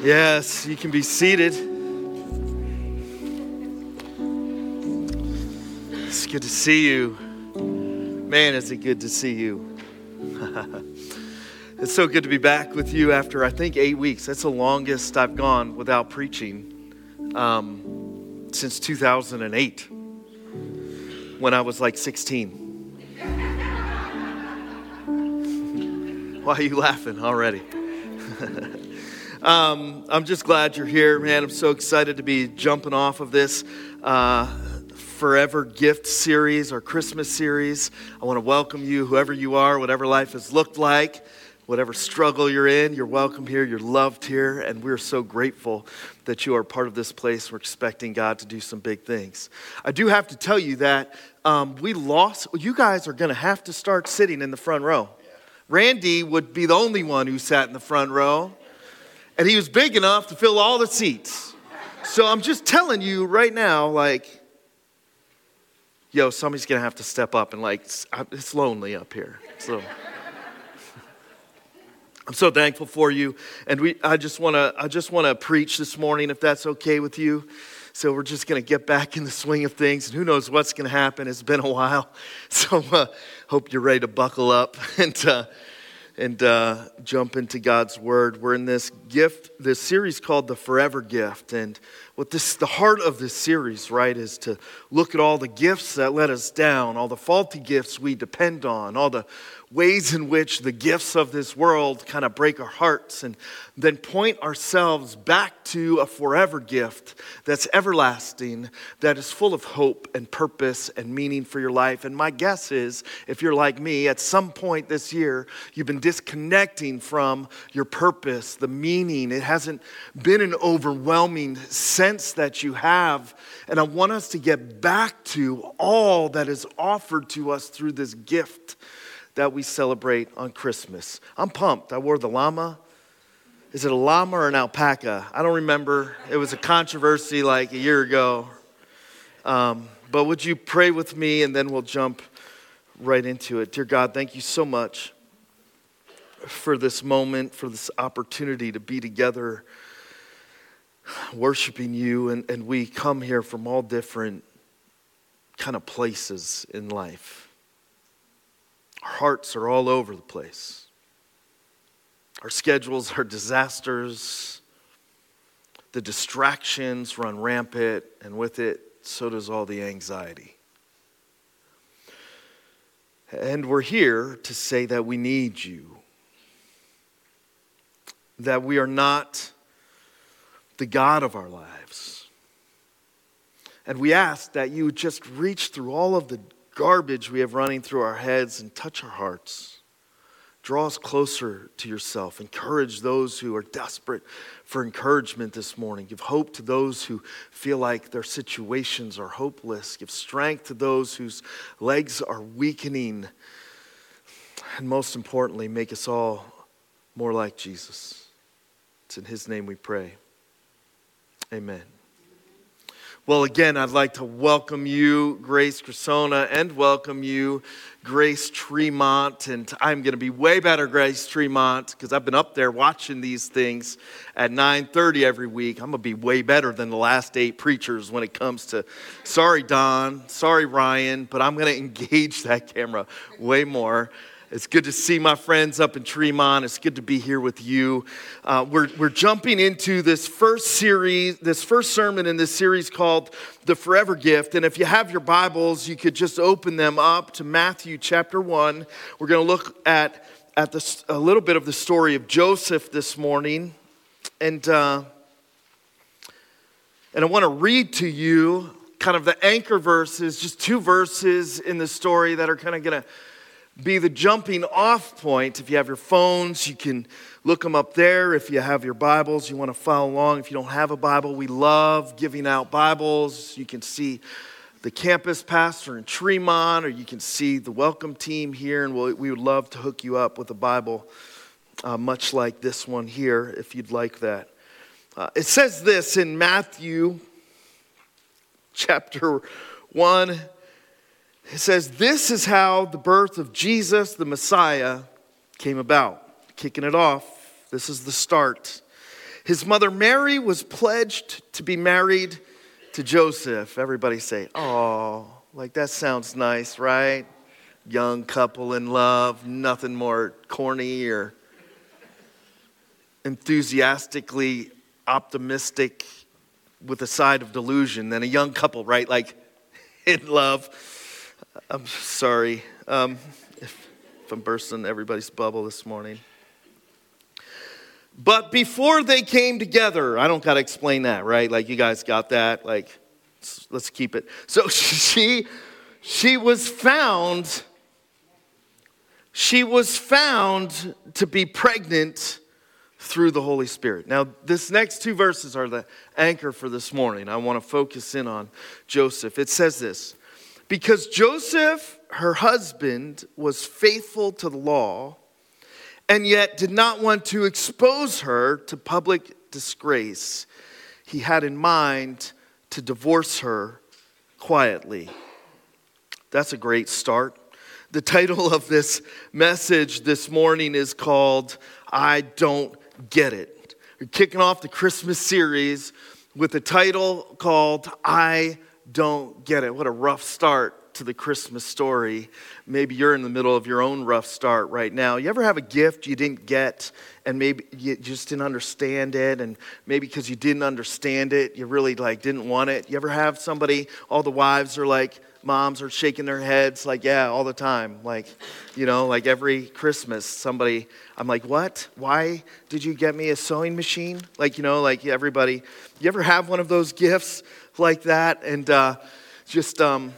Yes, you can be seated. It's good to see you. Man, is it good to see you. it's so good to be back with you after, I think, eight weeks. That's the longest I've gone without preaching um, since 2008 when I was like 16. Why are you laughing already? um, I'm just glad you're here, man. I'm so excited to be jumping off of this uh, Forever Gift series, our Christmas series. I want to welcome you, whoever you are, whatever life has looked like, whatever struggle you're in. You're welcome here, you're loved here, and we're so grateful that you are part of this place. We're expecting God to do some big things. I do have to tell you that um, we lost, you guys are going to have to start sitting in the front row. Randy would be the only one who sat in the front row, and he was big enough to fill all the seats. So I'm just telling you right now, like, yo, somebody's gonna have to step up and like, it's lonely up here. So I'm so thankful for you, and we, I just wanna, I just wanna preach this morning, if that's okay with you. So we're just going to get back in the swing of things, and who knows what's going to happen. It's been a while. So uh, hope you're ready to buckle up and, uh, and uh, jump into God's Word. We're in this gift, this series called The Forever Gift. And what this, the heart of this series, right, is to look at all the gifts that let us down, all the faulty gifts we depend on, all the ways in which the gifts of this world kind of break our hearts, and then point ourselves back to a forever gift that's everlasting, that is full of hope and purpose and meaning for your life. And my guess is, if you're like me, at some point this year, you've been disconnecting from your purpose, the meaning. It hasn't been an overwhelming sense that you have. And I want us to get back to all that is offered to us through this gift that we celebrate on Christmas. I'm pumped. I wore the llama. Is it a llama or an alpaca? I don't remember. It was a controversy like a year ago. Um, but would you pray with me and then we'll jump right into it. Dear God, thank you so much for this moment, for this opportunity to be together worshiping you. And, and we come here from all different kind of places in life. Our hearts are all over the place. Our schedules are disasters. The distractions run rampant, and with it, so does all the anxiety. And we're here to say that we need you, that we are not the God of our lives. And we ask that you just reach through all of the garbage we have running through our heads and touch our hearts. Draw us closer to yourself. Encourage those who are desperate for encouragement this morning. Give hope to those who feel like their situations are hopeless. Give strength to those whose legs are weakening. And most importantly, make us all more like Jesus. It's in His name we pray. Amen. Well, again, I'd like to welcome you, Grace Crisona, and welcome you, Grace Tremont. And I'm going to be way better, Grace Tremont, because I've been up there watching these things at 9:30 every week. I'm going to be way better than the last eight preachers when it comes to. Sorry, Don. Sorry, Ryan, but I'm going to engage that camera way more. It's good to see my friends up in Tremont. It's good to be here with you. Uh, we're, we're jumping into this first series, this first sermon in this series called The Forever Gift. And if you have your Bibles, you could just open them up to Matthew chapter 1. We're going to look at, at this, a little bit of the story of Joseph this morning. And, uh, and I want to read to you kind of the anchor verses, just two verses in the story that are kind of going to be the jumping off point. If you have your phones, you can look them up there. If you have your Bibles, you want to follow along. If you don't have a Bible, we love giving out Bibles. You can see the campus pastor in Tremont, or you can see the welcome team here, and we'll, we would love to hook you up with a Bible, uh, much like this one here, if you'd like that. Uh, it says this in Matthew chapter 1 it says, This is how the birth of Jesus, the Messiah, came about. Kicking it off, this is the start. His mother Mary was pledged to be married to Joseph. Everybody say, oh, like that sounds nice, right? Young couple in love, nothing more corny or enthusiastically optimistic with a side of delusion than a young couple, right? Like in love. I'm sorry um, if, if I'm bursting everybody's bubble this morning. But before they came together, I don't got to explain that, right? Like you guys got that. Like, let's keep it. So she, she was found. She was found to be pregnant through the Holy Spirit. Now, this next two verses are the anchor for this morning. I want to focus in on Joseph. It says this Because Joseph, her husband, was faithful to the law and yet did not want to expose her to public disgrace, he had in mind to divorce her quietly. That's a great start. The title of this message this morning is called I Don't Get It. We're kicking off the Christmas series with a title called I Don't Get It. What a rough start to the Christmas story. Maybe you're in the middle of your own rough start right now. You ever have a gift you didn't get and maybe you just didn't understand it and maybe because you didn't understand it, you really like didn't want it. You ever have somebody all the wives are like moms are shaking their heads like yeah, all the time. Like, you know, like every Christmas somebody I'm like, "What? Why did you get me a sewing machine?" Like, you know, like everybody you ever have one of those gifts like that and uh just um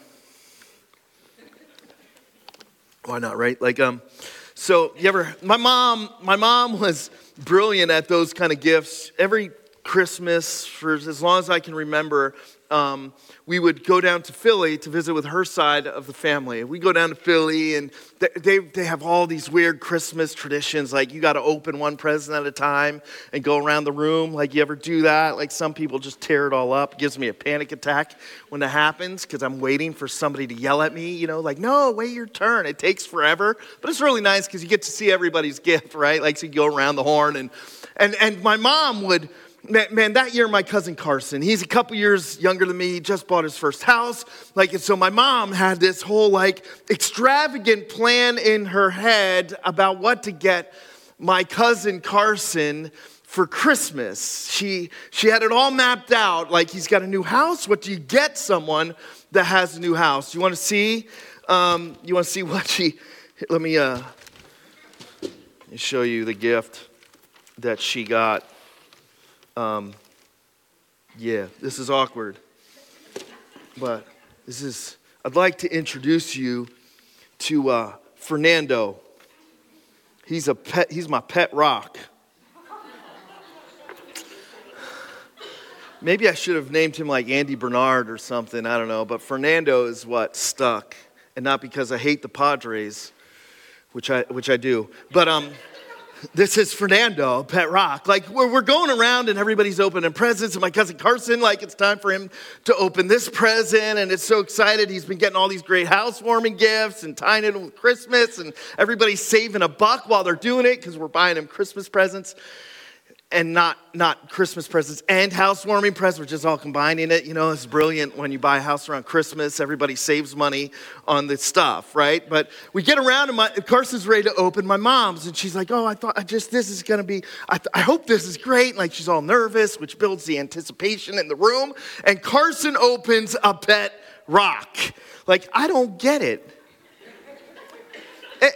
why not, right? Like, um, so you ever, my mom, my mom was brilliant at those kind of gifts. Every Christmas, for as long as I can remember, um, we would go down to Philly to visit with her side of the family. We go down to Philly, and they, they, have all these weird Christmas traditions. Like, you got to open one present at a time and go around the room. Like, you ever do that? Like, some people just tear it all up. It gives me a panic attack when that happens because I'm waiting for somebody to yell at me, you know, like, no, wait your turn. It takes forever. But it's really nice because you get to see everybody's gift, right? Like, so you go around the horn. And, and, and my mom would Man, man, that year, my cousin Carson, he's a couple years younger than me, just bought his first house. Like, and so my mom had this whole like extravagant plan in her head about what to get my cousin Carson for Christmas. She, she had it all mapped out. Like, he's got a new house. What do you get someone that has a new house? You want to see? Um, you want to see what she, let me, uh, show you the gift that she got. Um, yeah, this is awkward. But this is, I'd like to introduce you to uh, Fernando. He's, a pet, he's my pet rock. Maybe I should have named him like Andy Bernard or something, I don't know. But Fernando is what stuck. And not because I hate the Padres, which I, which I do. But, um, this is Fernando, Pet Rock. Like, we're, we're going around and everybody's opening presents. And my cousin Carson, like, it's time for him to open this present. And it's so excited. He's been getting all these great housewarming gifts and tying it with Christmas. And everybody's saving a buck while they're doing it because we're buying him Christmas presents and not not Christmas presents and housewarming presents, which is all combining it. You know, it's brilliant when you buy a house around Christmas. Everybody saves money on the stuff, right? But we get around and my Carson's ready to open my mom's, and she's like, "Oh, I thought I just this is gonna be. I, th- I hope this is great." And like she's all nervous, which builds the anticipation in the room. And Carson opens a pet rock. Like I don't get it.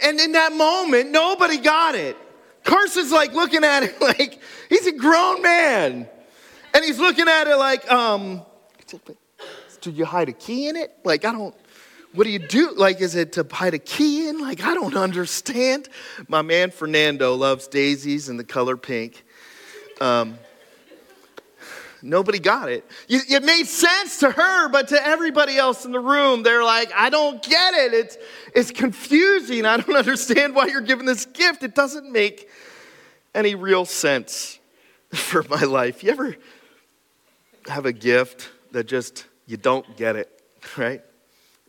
and in that moment, nobody got it. Carson's like looking at it like he's a grown man. And he's looking at it like, um, do you hide a key in it? Like, I don't, what do you do? Like, is it to hide a key in? Like, I don't understand. My man Fernando loves daisies and the color pink. Um, nobody got it. It made sense to her, but to everybody else in the room, they're like, I don't get it. It's, it's confusing. I don't understand why you're giving this gift. It doesn't make any real sense for my life. You ever have a gift that just, you don't get it, right?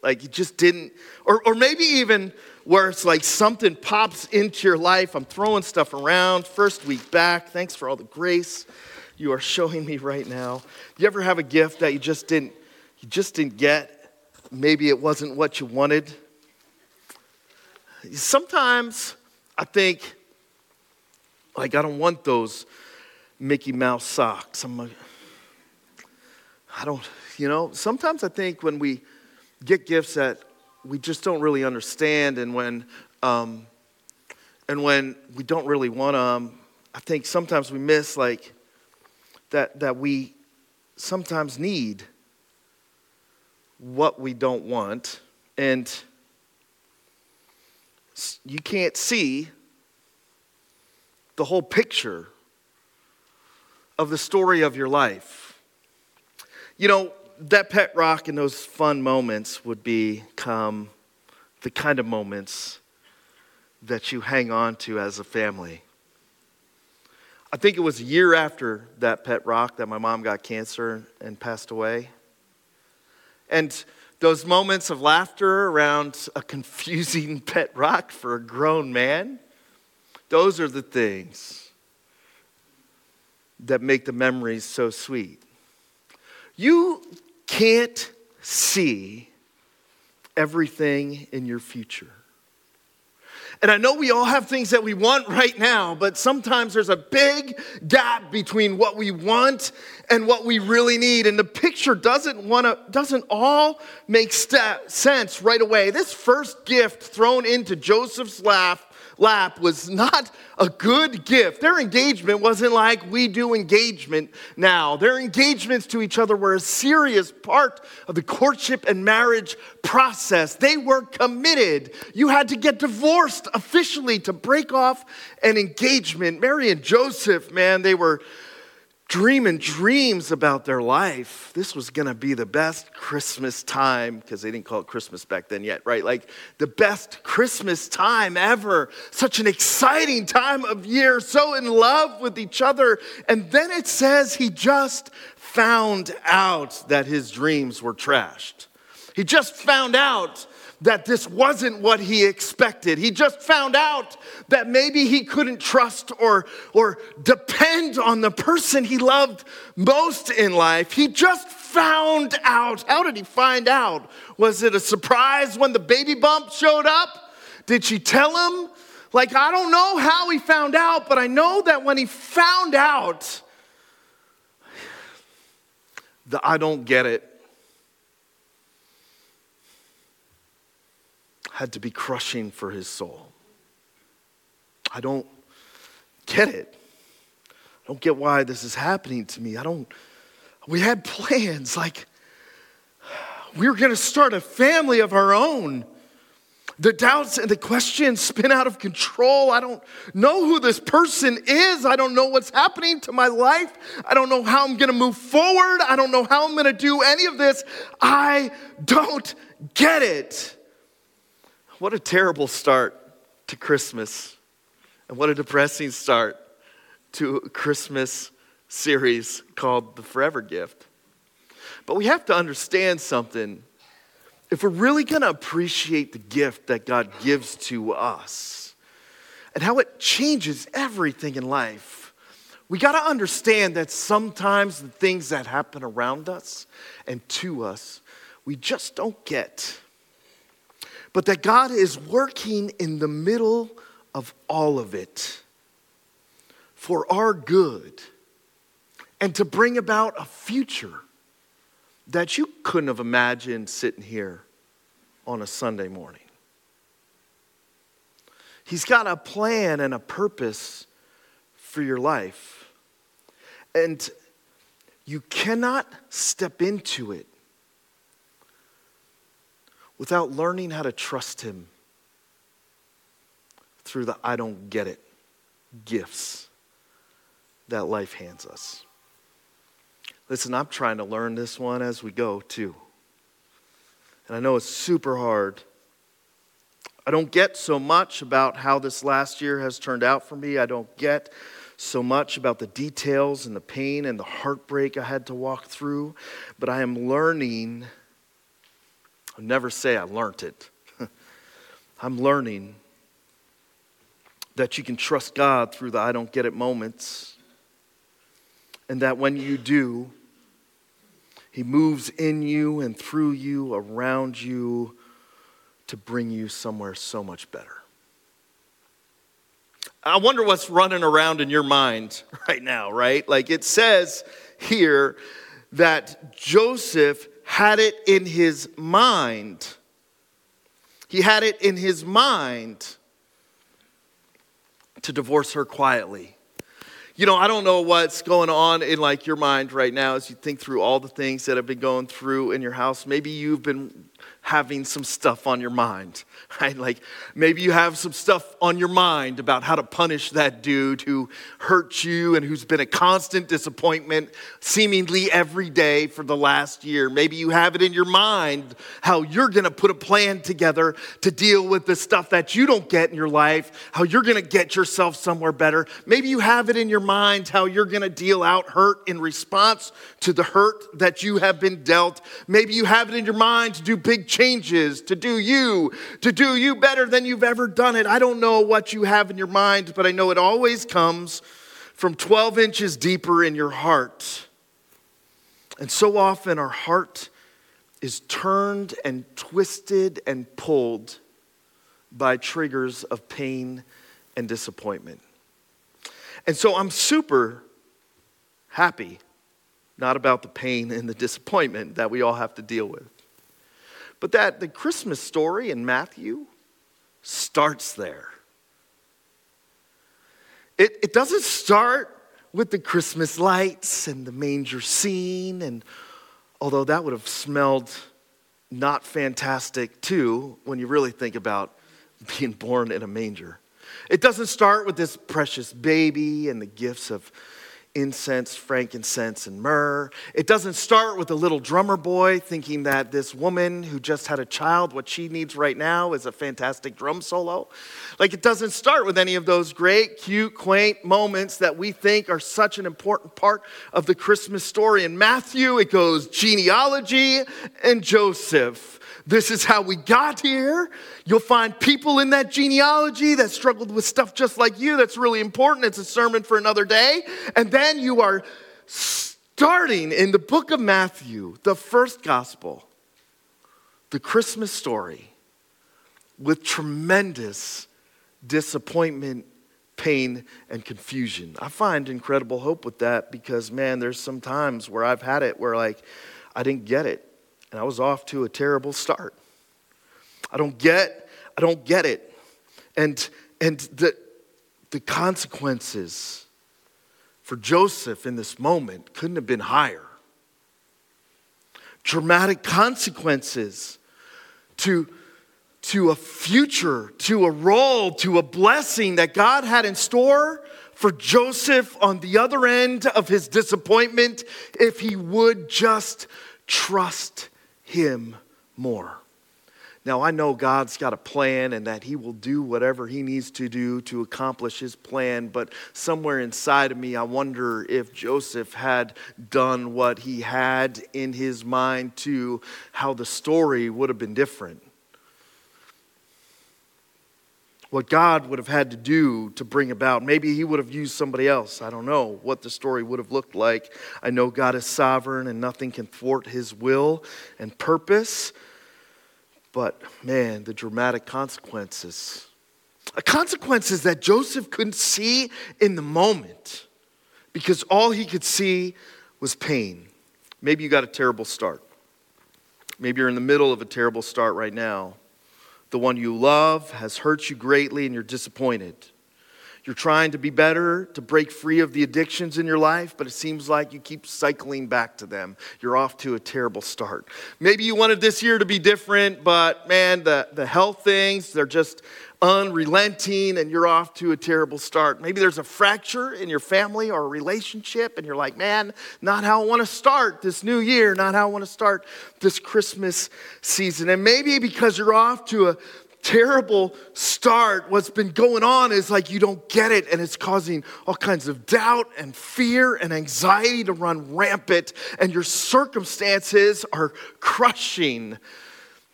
Like you just didn't, or, or maybe even it's like something pops into your life. I'm throwing stuff around. First week back. Thanks for all the grace you are showing me right now. You ever have a gift that you just didn't you just didn't get? Maybe it wasn't what you wanted. Sometimes I think like I don't want those Mickey Mouse socks. I'm like, I don't, you know, sometimes I think when we get gifts that we just don't really understand and when um, and when we don't really want them, I think sometimes we miss like that that we sometimes need what we don't want and you can't see the whole picture of the story of your life. You know, that pet rock and those fun moments would become the kind of moments that you hang on to as a family. I think it was a year after that pet rock that my mom got cancer and passed away. And those moments of laughter around a confusing pet rock for a grown man, those are the things that make the memories so sweet. You can't see everything in your future. And I know we all have things that we want right now, but sometimes there's a big gap between what we want and what we really need. And the picture doesn't want to doesn't all make st- sense right away. This first gift thrown into Joseph's lap lap was not a good gift. Their engagement wasn't like we do engagement now. Their engagements to each other were a serious part of the courtship and marriage process. They were committed. You had to get divorced officially to break off an engagement. Mary and Joseph, man, they were dreaming dreams about their life. This was going to be the best Christmas time, because they didn't call it Christmas back then yet, right? Like the best Christmas time ever. Such an exciting time of year, so in love with each other. And then it says he just found out that his dreams were trashed. He just found out that this wasn't what he expected. He just found out that maybe he couldn't trust or, or depend on the person he loved most in life. He just found out. How did he find out? Was it a surprise when the baby bump showed up? Did she tell him? Like, I don't know how he found out, but I know that when he found out, the I don't get it had to be crushing for his soul. I don't get it. I don't get why this is happening to me. I don't, we had plans like we were going to start a family of our own. The doubts and the questions spin out of control. I don't know who this person is. I don't know what's happening to my life. I don't know how I'm going to move forward. I don't know how I'm going to do any of this. I don't get it. What a terrible start to Christmas, and what a depressing start to a Christmas series called The Forever Gift. But we have to understand something. If we're really going to appreciate the gift that God gives to us and how it changes everything in life, we got to understand that sometimes the things that happen around us and to us, we just don't get but that God is working in the middle of all of it for our good and to bring about a future that you couldn't have imagined sitting here on a Sunday morning. He's got a plan and a purpose for your life. And you cannot step into it without learning how to trust Him through the I don't get it gifts that life hands us. Listen, I'm trying to learn this one as we go, too. And I know it's super hard. I don't get so much about how this last year has turned out for me. I don't get so much about the details and the pain and the heartbreak I had to walk through, but I am learning I'll never say I learned it. I'm learning that you can trust God through the I don't get it moments. And that when you do, He moves in you and through you, around you, to bring you somewhere so much better. I wonder what's running around in your mind right now, right? Like it says here that Joseph had it in his mind. He had it in his mind to divorce her quietly. You know, I don't know what's going on in like your mind right now as you think through all the things that have been going through in your house. Maybe you've been having some stuff on your mind, right? Like maybe you have some stuff on your mind about how to punish that dude who hurt you and who's been a constant disappointment seemingly every day for the last year. Maybe you have it in your mind how you're gonna put a plan together to deal with the stuff that you don't get in your life, how you're gonna get yourself somewhere better. Maybe you have it in your mind how you're gonna deal out hurt in response to the hurt that you have been dealt. Maybe you have it in your mind to do big changes, to do you, to do you better than you've ever done it. I don't know what you have in your mind, but I know it always comes from 12 inches deeper in your heart. And so often our heart is turned and twisted and pulled by triggers of pain and disappointment. And so I'm super happy, not about the pain and the disappointment that we all have to deal with. But that the Christmas story in Matthew starts there. It, it doesn't start with the Christmas lights and the manger scene, and although that would have smelled not fantastic too when you really think about being born in a manger. It doesn't start with this precious baby and the gifts of incense, frankincense, and myrrh. It doesn't start with a little drummer boy thinking that this woman who just had a child, what she needs right now is a fantastic drum solo. Like, it doesn't start with any of those great, cute, quaint moments that we think are such an important part of the Christmas story. In Matthew, it goes genealogy and Joseph. This is how we got here. You'll find people in that genealogy that struggled with stuff just like you. That's really important. It's a sermon for another day. And then you are starting in the book of Matthew, the first gospel, the Christmas story, with tremendous disappointment, pain, and confusion. I find incredible hope with that because, man, there's some times where I've had it where, like, I didn't get it and I was off to a terrible start. I don't get, I don't get it. And, and the, the consequences for Joseph in this moment couldn't have been higher. Dramatic consequences to, to a future, to a role, to a blessing that God had in store for Joseph on the other end of his disappointment if he would just trust him more. Now, I know God's got a plan and that He will do whatever He needs to do to accomplish His plan, but somewhere inside of me, I wonder if Joseph had done what he had in his mind too, how the story would have been different what God would have had to do to bring about. Maybe he would have used somebody else. I don't know what the story would have looked like. I know God is sovereign and nothing can thwart his will and purpose. But man, the dramatic consequences. Consequences that Joseph couldn't see in the moment because all he could see was pain. Maybe you got a terrible start. Maybe you're in the middle of a terrible start right now. The one you love has hurt you greatly and you're disappointed. You're trying to be better, to break free of the addictions in your life, but it seems like you keep cycling back to them. You're off to a terrible start. Maybe you wanted this year to be different, but man, the, the health things, they're just unrelenting and you're off to a terrible start. Maybe there's a fracture in your family or a relationship and you're like, man, not how I want to start this new year, not how I want to start this Christmas season. And maybe because you're off to a terrible start, what's been going on is like you don't get it, and it's causing all kinds of doubt and fear and anxiety to run rampant, and your circumstances are crushing.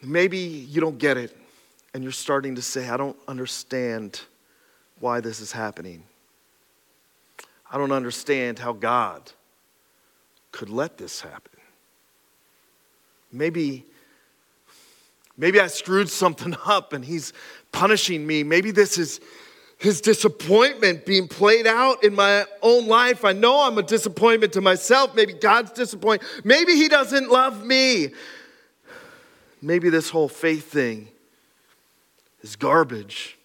Maybe you don't get it and you're starting to say, I don't understand why this is happening. I don't understand how God could let this happen. Maybe maybe I screwed something up and he's punishing me. Maybe this is his disappointment being played out in my own life. I know I'm a disappointment to myself. Maybe God's disappointed. Maybe he doesn't love me. Maybe this whole faith thing is garbage.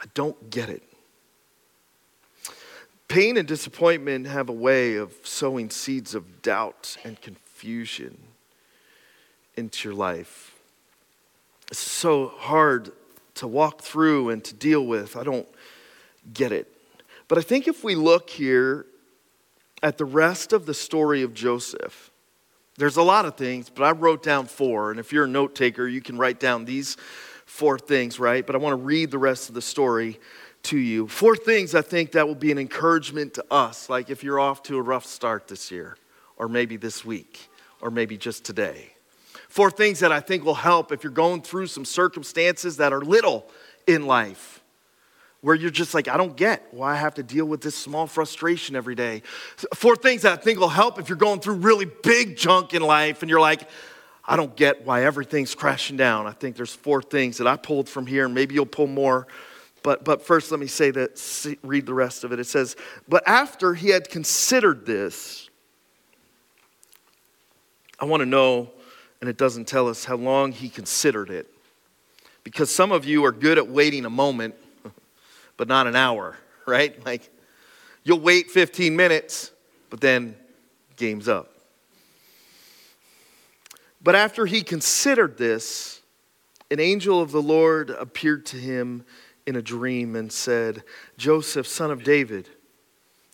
I don't get it. Pain and disappointment have a way of sowing seeds of doubt and confusion into your life. It's so hard to walk through and to deal with. I don't get it. But I think if we look here at the rest of the story of Joseph, there's a lot of things, but I wrote down four. And if you're a note taker, you can write down these four things, right? But I want to read the rest of the story to you. Four things I think that will be an encouragement to us, like if you're off to a rough start this year, or maybe this week, or maybe just today. Four things that I think will help if you're going through some circumstances that are little in life, where you're just like, I don't get why I have to deal with this small frustration every day. Four things that I think will help if you're going through really big junk in life and you're like, I don't get why everything's crashing down. I think there's four things that I pulled from here, and maybe you'll pull more but, but first, let me say that, see, read the rest of it. It says, But after he had considered this, I want to know, and it doesn't tell us how long he considered it. Because some of you are good at waiting a moment, but not an hour, right? Like, you'll wait 15 minutes, but then game's up. But after he considered this, an angel of the Lord appeared to him in a dream and said, Joseph, son of David,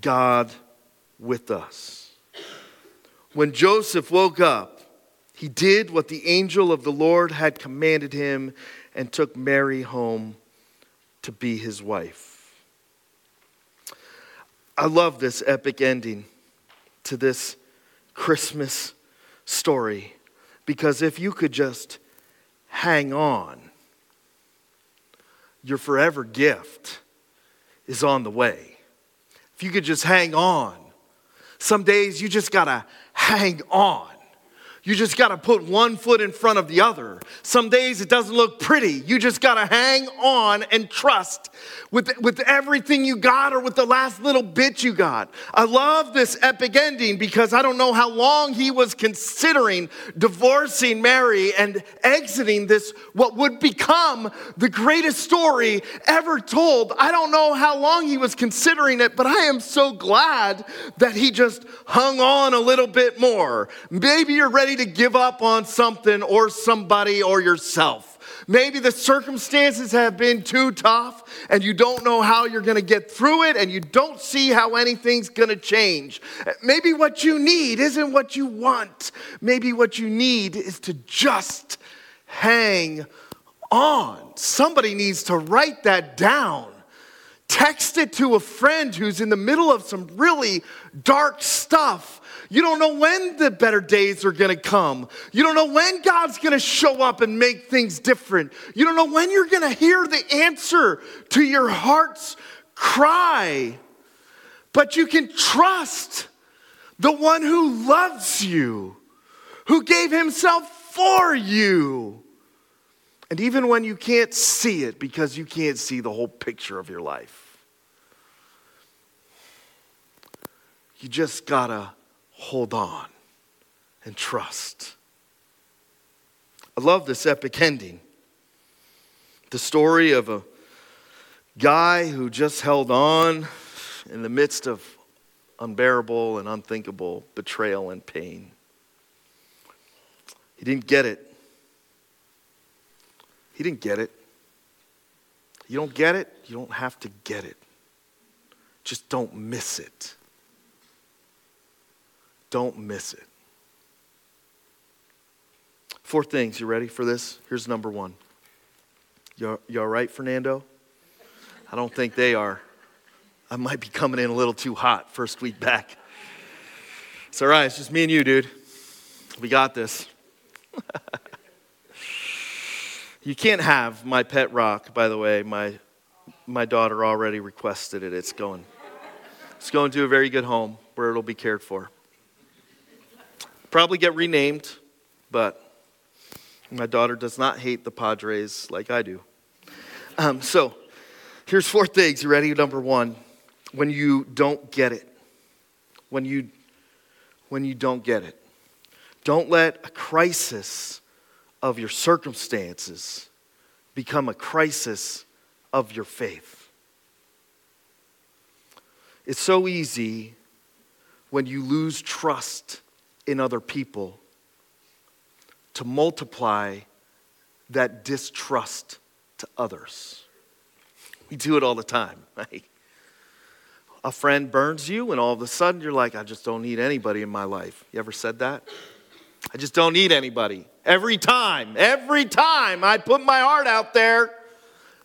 God with us. When Joseph woke up, he did what the angel of the Lord had commanded him and took Mary home to be his wife. I love this epic ending to this Christmas story because if you could just hang on, your forever gift is on the way. If you could just hang on, some days you just gotta hang on. You just got to put one foot in front of the other. Some days it doesn't look pretty. You just got to hang on and trust with, with everything you got or with the last little bit you got. I love this epic ending because I don't know how long he was considering divorcing Mary and exiting this, what would become the greatest story ever told. I don't know how long he was considering it, but I am so glad that he just hung on a little bit more. Maybe you're ready to give up on something or somebody or yourself. Maybe the circumstances have been too tough and you don't know how you're going to get through it and you don't see how anything's going to change. Maybe what you need isn't what you want. Maybe what you need is to just hang on. Somebody needs to write that down. Text it to a friend who's in the middle of some really dark stuff you don't know when the better days are gonna come. You don't know when God's gonna show up and make things different. You don't know when you're gonna hear the answer to your heart's cry. But you can trust the one who loves you, who gave himself for you. And even when you can't see it because you can't see the whole picture of your life, you just gotta hold on and trust. I love this epic ending. The story of a guy who just held on in the midst of unbearable and unthinkable betrayal and pain. He didn't get it. He didn't get it. You don't get it, you don't have to get it. Just don't miss it. Don't miss it. Four things. You ready for this? Here's number one. You, you all right, Fernando? I don't think they are. I might be coming in a little too hot first week back. It's all right. It's just me and you, dude. We got this. you can't have my pet rock, by the way. My, my daughter already requested it. It's going. It's going to a very good home where it'll be cared for. Probably get renamed, but my daughter does not hate the Padres like I do. Um, so here's four things. You ready? Number one, when you don't get it. When you, when you don't get it. Don't let a crisis of your circumstances become a crisis of your faith. It's so easy when you lose trust in other people to multiply that distrust to others. We do it all the time, right? A friend burns you, and all of a sudden you're like, I just don't need anybody in my life. You ever said that? I just don't need anybody. Every time, every time I put my heart out there,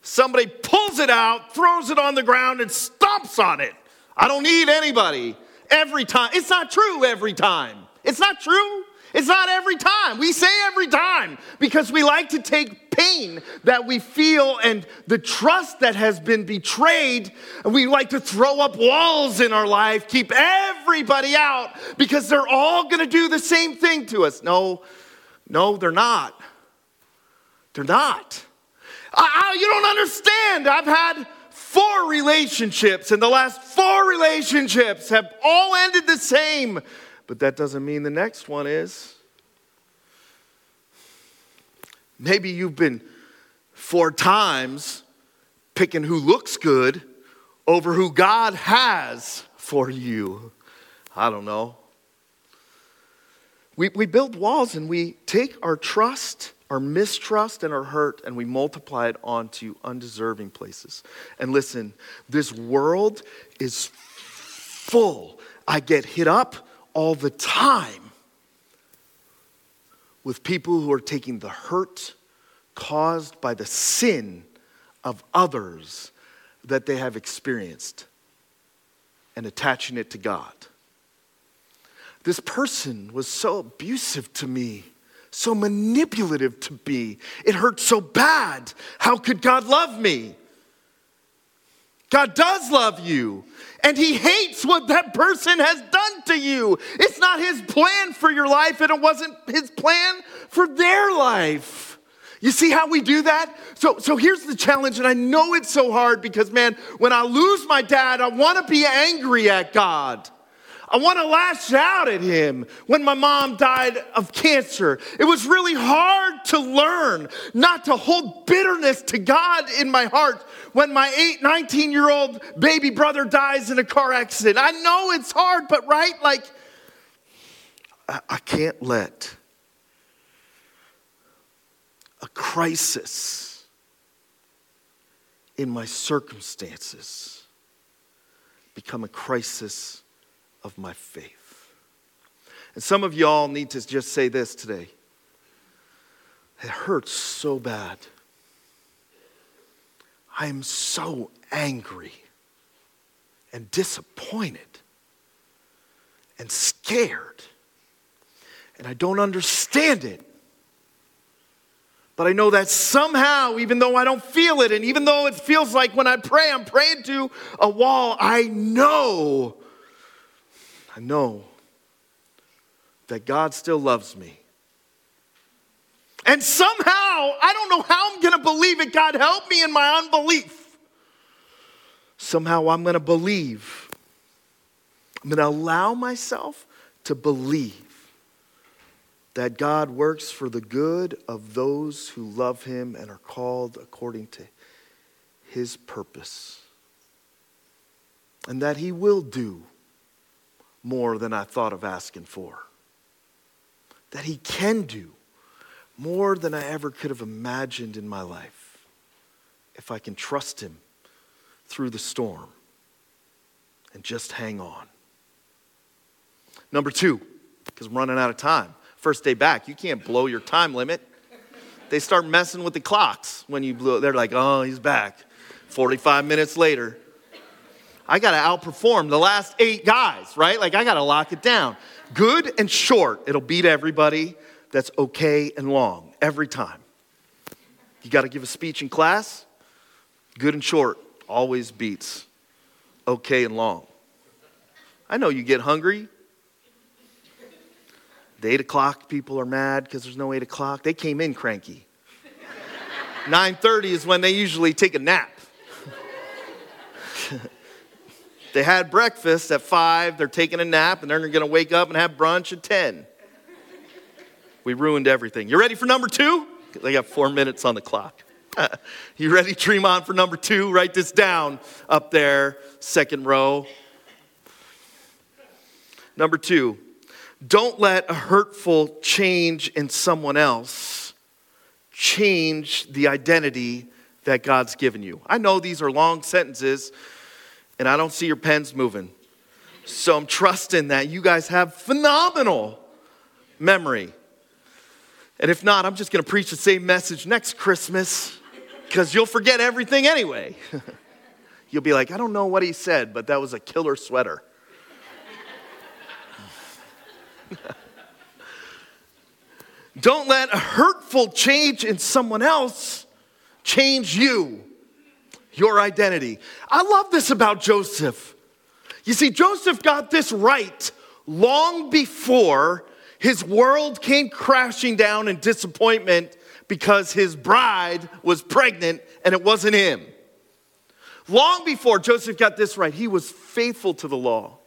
somebody pulls it out, throws it on the ground, and stomps on it. I don't need anybody. Every time. It's not true every time. It's not true. It's not every time. We say every time because we like to take pain that we feel and the trust that has been betrayed. And we like to throw up walls in our life, keep everybody out because they're all going to do the same thing to us. No, no, they're not. They're not. I, I, you don't understand. I've had four relationships, and the last four relationships have all ended the same. But that doesn't mean the next one is. Maybe you've been four times picking who looks good over who God has for you. I don't know. We, we build walls and we take our trust, our mistrust, and our hurt, and we multiply it onto undeserving places. And listen, this world is full. I get hit up all the time with people who are taking the hurt caused by the sin of others that they have experienced and attaching it to God. This person was so abusive to me, so manipulative to me. It hurt so bad. How could God love me? God does love you, and He hates what that person has done to you. It's not His plan for your life, and it wasn't His plan for their life. You see how we do that? So, so here's the challenge, and I know it's so hard because, man, when I lose my dad, I want to be angry at God. I want to lash out at him when my mom died of cancer. It was really hard to learn not to hold bitterness to God in my heart when my 8, 19 year old baby brother dies in a car accident. I know it's hard, but right? Like, I, I can't let a crisis in my circumstances become a crisis of my faith. And some of y'all need to just say this today. It hurts so bad. I am so angry and disappointed and scared. And I don't understand it. But I know that somehow, even though I don't feel it, and even though it feels like when I pray, I'm praying to a wall, I know I know that God still loves me. And somehow, I don't know how I'm going to believe it. God, help me in my unbelief. Somehow, I'm going to believe. I'm going to allow myself to believe that God works for the good of those who love him and are called according to his purpose. And that he will do more than I thought of asking for. That He can do more than I ever could have imagined in my life. if I can trust Him through the storm and just hang on. Number two, because I'm running out of time. First day back, you can't blow your time limit. They start messing with the clocks when you blow. They're like, oh, he's back. 45 minutes later. I got to outperform the last eight guys, right? Like, I got to lock it down. Good and short, it'll beat everybody. That's okay and long every time. You got to give a speech in class, good and short always beats okay and long. I know you get hungry. The eight o'clock people are mad because there's no eight o'clock. They came in cranky. 9:30 is when they usually take a nap. they had breakfast at five, they're taking a nap, and they're gonna wake up and have brunch at 10. We ruined everything. You ready for number two? They got four minutes on the clock. you ready, Tremont, for number two? Write this down up there, second row. Number two, don't let a hurtful change in someone else change the identity that God's given you. I know these are long sentences, and I don't see your pens moving. So I'm trusting that you guys have phenomenal memory. And if not, I'm just going to preach the same message next Christmas because you'll forget everything anyway. you'll be like, I don't know what he said, but that was a killer sweater. don't let a hurtful change in someone else change you, your identity. I love this about Joseph. You see, Joseph got this right long before his world came crashing down in disappointment because his bride was pregnant and it wasn't him. Long before Joseph got this right, he was faithful to the law.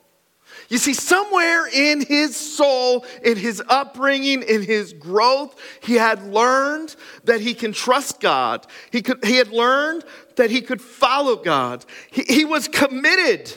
You see, somewhere in his soul, in his upbringing, in his growth, he had learned that he can trust God. He, could, he had learned that he could follow God. He, he was committed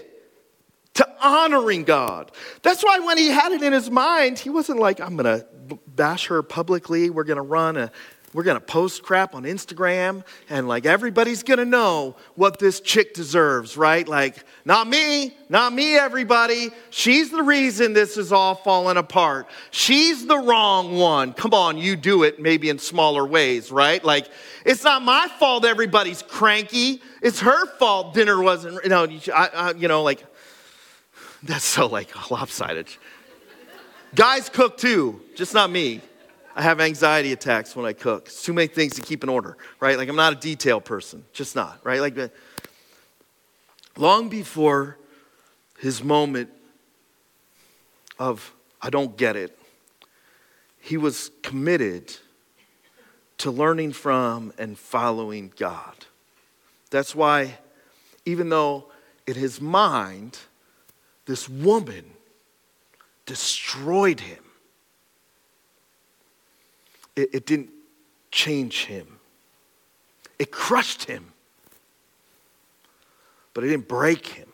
to honoring God. That's why when he had it in his mind, he wasn't like, I'm going to bash her publicly. We're going to run a we're going to post crap on Instagram and like everybody's going to know what this chick deserves, right? Like, not me, not me, everybody. She's the reason this is all falling apart. She's the wrong one. Come on, you do it maybe in smaller ways, right? Like, it's not my fault everybody's cranky. It's her fault dinner wasn't, you know, I, I, you know like, that's so like lopsided. Guys cook too, just not me. I have anxiety attacks when I cook. It's too many things to keep in order, right? Like I'm not a detail person, just not, right? Like long before his moment of I don't get it, he was committed to learning from and following God. That's why, even though in his mind, this woman destroyed him, it, it didn't change him. It crushed him, but it didn't break him.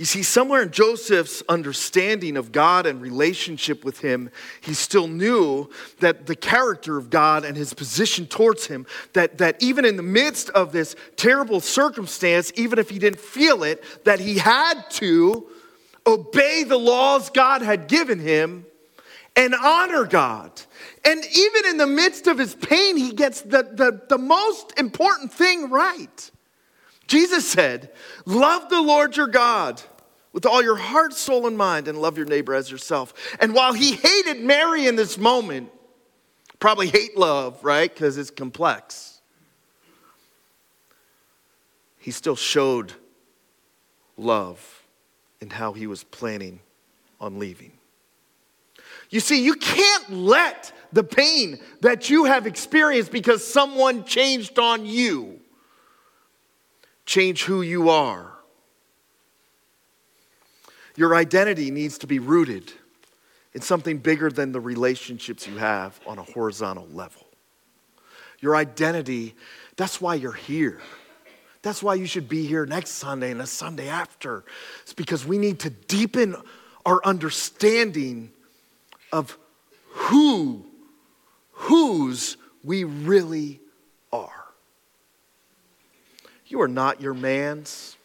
You see, somewhere in Joseph's understanding of God and relationship with him, he still knew that the character of God and his position towards him, that, that even in the midst of this terrible circumstance, even if he didn't feel it, that he had to obey the laws God had given him and honor God. And even in the midst of his pain, he gets the, the, the most important thing right. Jesus said, Love the Lord your God with all your heart, soul, and mind, and love your neighbor as yourself. And while he hated Mary in this moment, probably hate love, right? Because it's complex, he still showed love in how he was planning on leaving. You see, you can't let the pain that you have experienced because someone changed on you change who you are. Your identity needs to be rooted in something bigger than the relationships you have on a horizontal level. Your identity, that's why you're here. That's why you should be here next Sunday and the Sunday after. It's because we need to deepen our understanding of who, whose we really are. You are not your man's.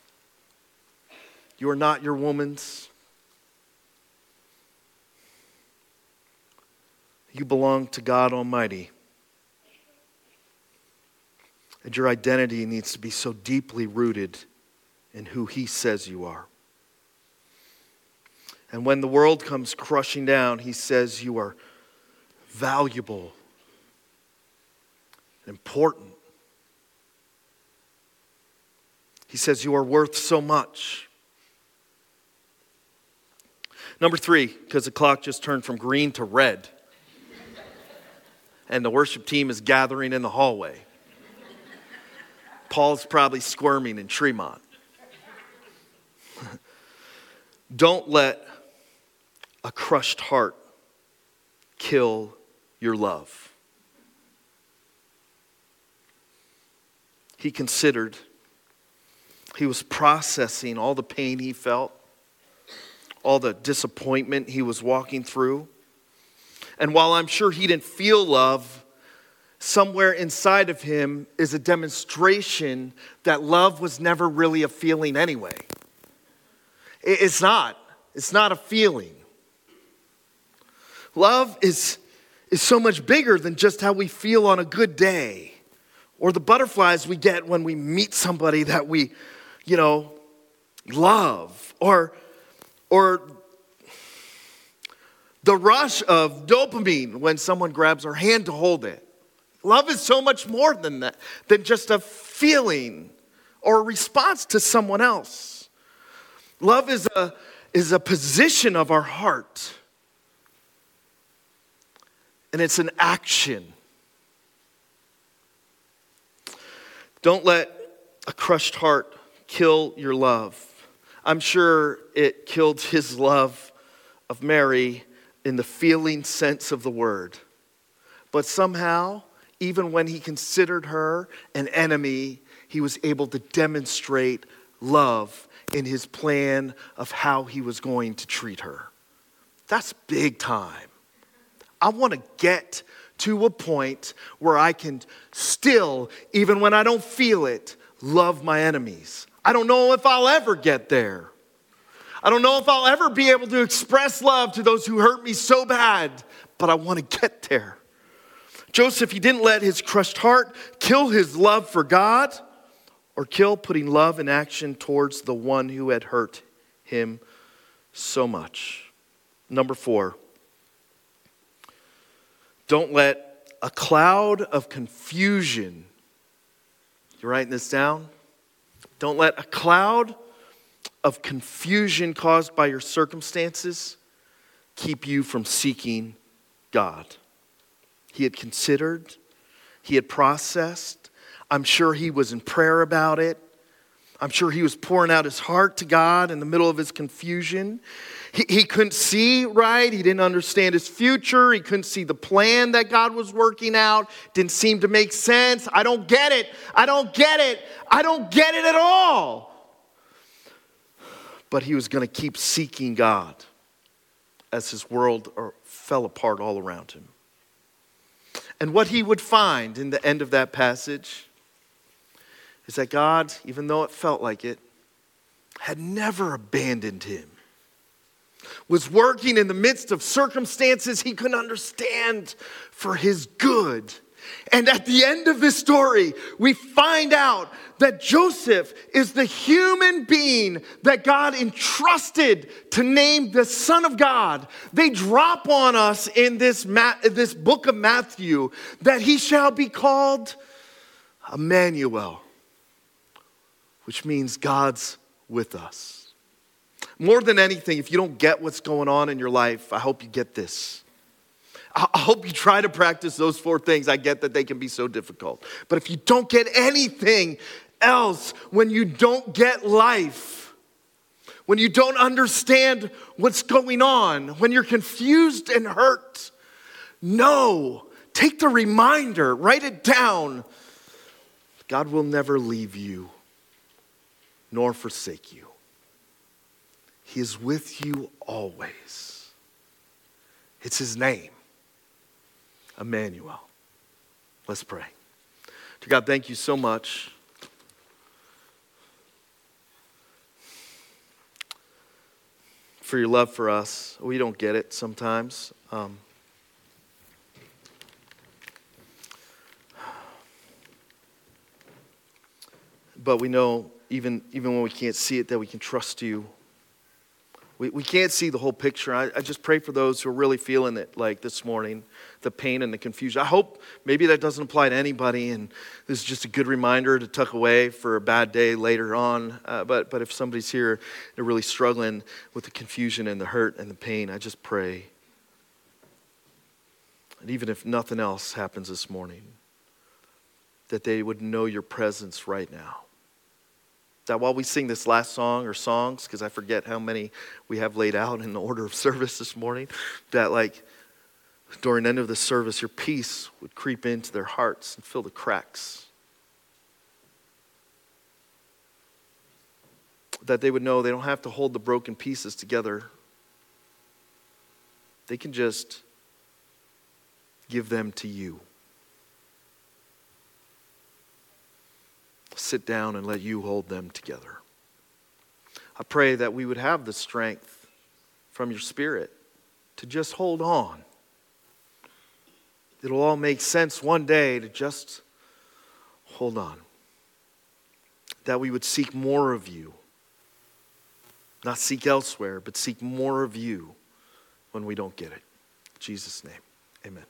You are not your woman's. You belong to God Almighty. And your identity needs to be so deeply rooted in who He says you are. And when the world comes crushing down, He says you are valuable, important. He says you are worth so much. Number three, because the clock just turned from green to red and the worship team is gathering in the hallway. Paul's probably squirming in Tremont. Don't let a crushed heart kill your love. He considered, he was processing all the pain he felt, all the disappointment he was walking through. And while I'm sure he didn't feel love, somewhere inside of him is a demonstration that love was never really a feeling anyway. It's not. It's not a feeling. Love is, is so much bigger than just how we feel on a good day or the butterflies we get when we meet somebody that we, you know, love or, or the rush of dopamine when someone grabs our hand to hold it. Love is so much more than that, than just a feeling or a response to someone else. Love is a, is a position of our heart, and it's an action. Don't let a crushed heart kill your love. I'm sure it killed his love of Mary in the feeling sense of the word. But somehow, even when he considered her an enemy, he was able to demonstrate love in his plan of how he was going to treat her. That's big time. I want to get to a point where I can still, even when I don't feel it, love my enemies. I don't know if I'll ever get there. I don't know if I'll ever be able to express love to those who hurt me so bad, but I want to get there. Joseph, he didn't let his crushed heart kill his love for God or kill putting love in action towards the one who had hurt him so much. Number four, don't let a cloud of confusion, You're writing this down? Don't let a cloud of confusion caused by your circumstances keep you from seeking God. He had considered, he had processed. I'm sure he was in prayer about it. I'm sure he was pouring out his heart to God in the middle of his confusion. He, couldn't see right. He didn't understand his future. He couldn't see the plan that God was working out. Didn't seem to make sense. I don't get it. I don't get it. I don't get it at all but he was going to keep seeking God as his world uh, fell apart all around him. And what he would find in the end of that passage is that God, even though it felt like it, had never abandoned him, was working in the midst of circumstances he couldn't understand for his good and at the end of this story, we find out that Joseph is the human being that God entrusted to name the Son of God. They drop on us in this, Ma- this book of Matthew that he shall be called Emmanuel, which means God's with us. More than anything, if you don't get what's going on in your life, I hope you get this. I hope you try to practice those four things. I get that they can be so difficult. But if you don't get anything else, when you don't get life, when you don't understand what's going on, when you're confused and hurt, no, take the reminder, write it down. God will never leave you nor forsake you. He is with you always. It's His name, Emmanuel. Let's pray. To God, thank you so much. For your love for us. We don't get it sometimes. Um, but we know even, even when we can't see it that we can trust you we, we can't see the whole picture. I, I just pray for those who are really feeling it like this morning, the pain and the confusion. I hope maybe that doesn't apply to anybody, and this is just a good reminder to tuck away for a bad day later on. Uh, but, but if somebody's here, they're really struggling with the confusion and the hurt and the pain, I just pray. And even if nothing else happens this morning, that they would know your presence right now that while we sing this last song or songs, because I forget how many we have laid out in the order of service this morning, that like during the end of the service, your peace would creep into their hearts and fill the cracks. That they would know they don't have to hold the broken pieces together. They can just give them to you. Sit down and let you hold them together. I pray that we would have the strength from your Spirit to just hold on. It'll all make sense one day to just hold on. That we would seek more of you. Not seek elsewhere, but seek more of you when we don't get it. In Jesus' name, amen.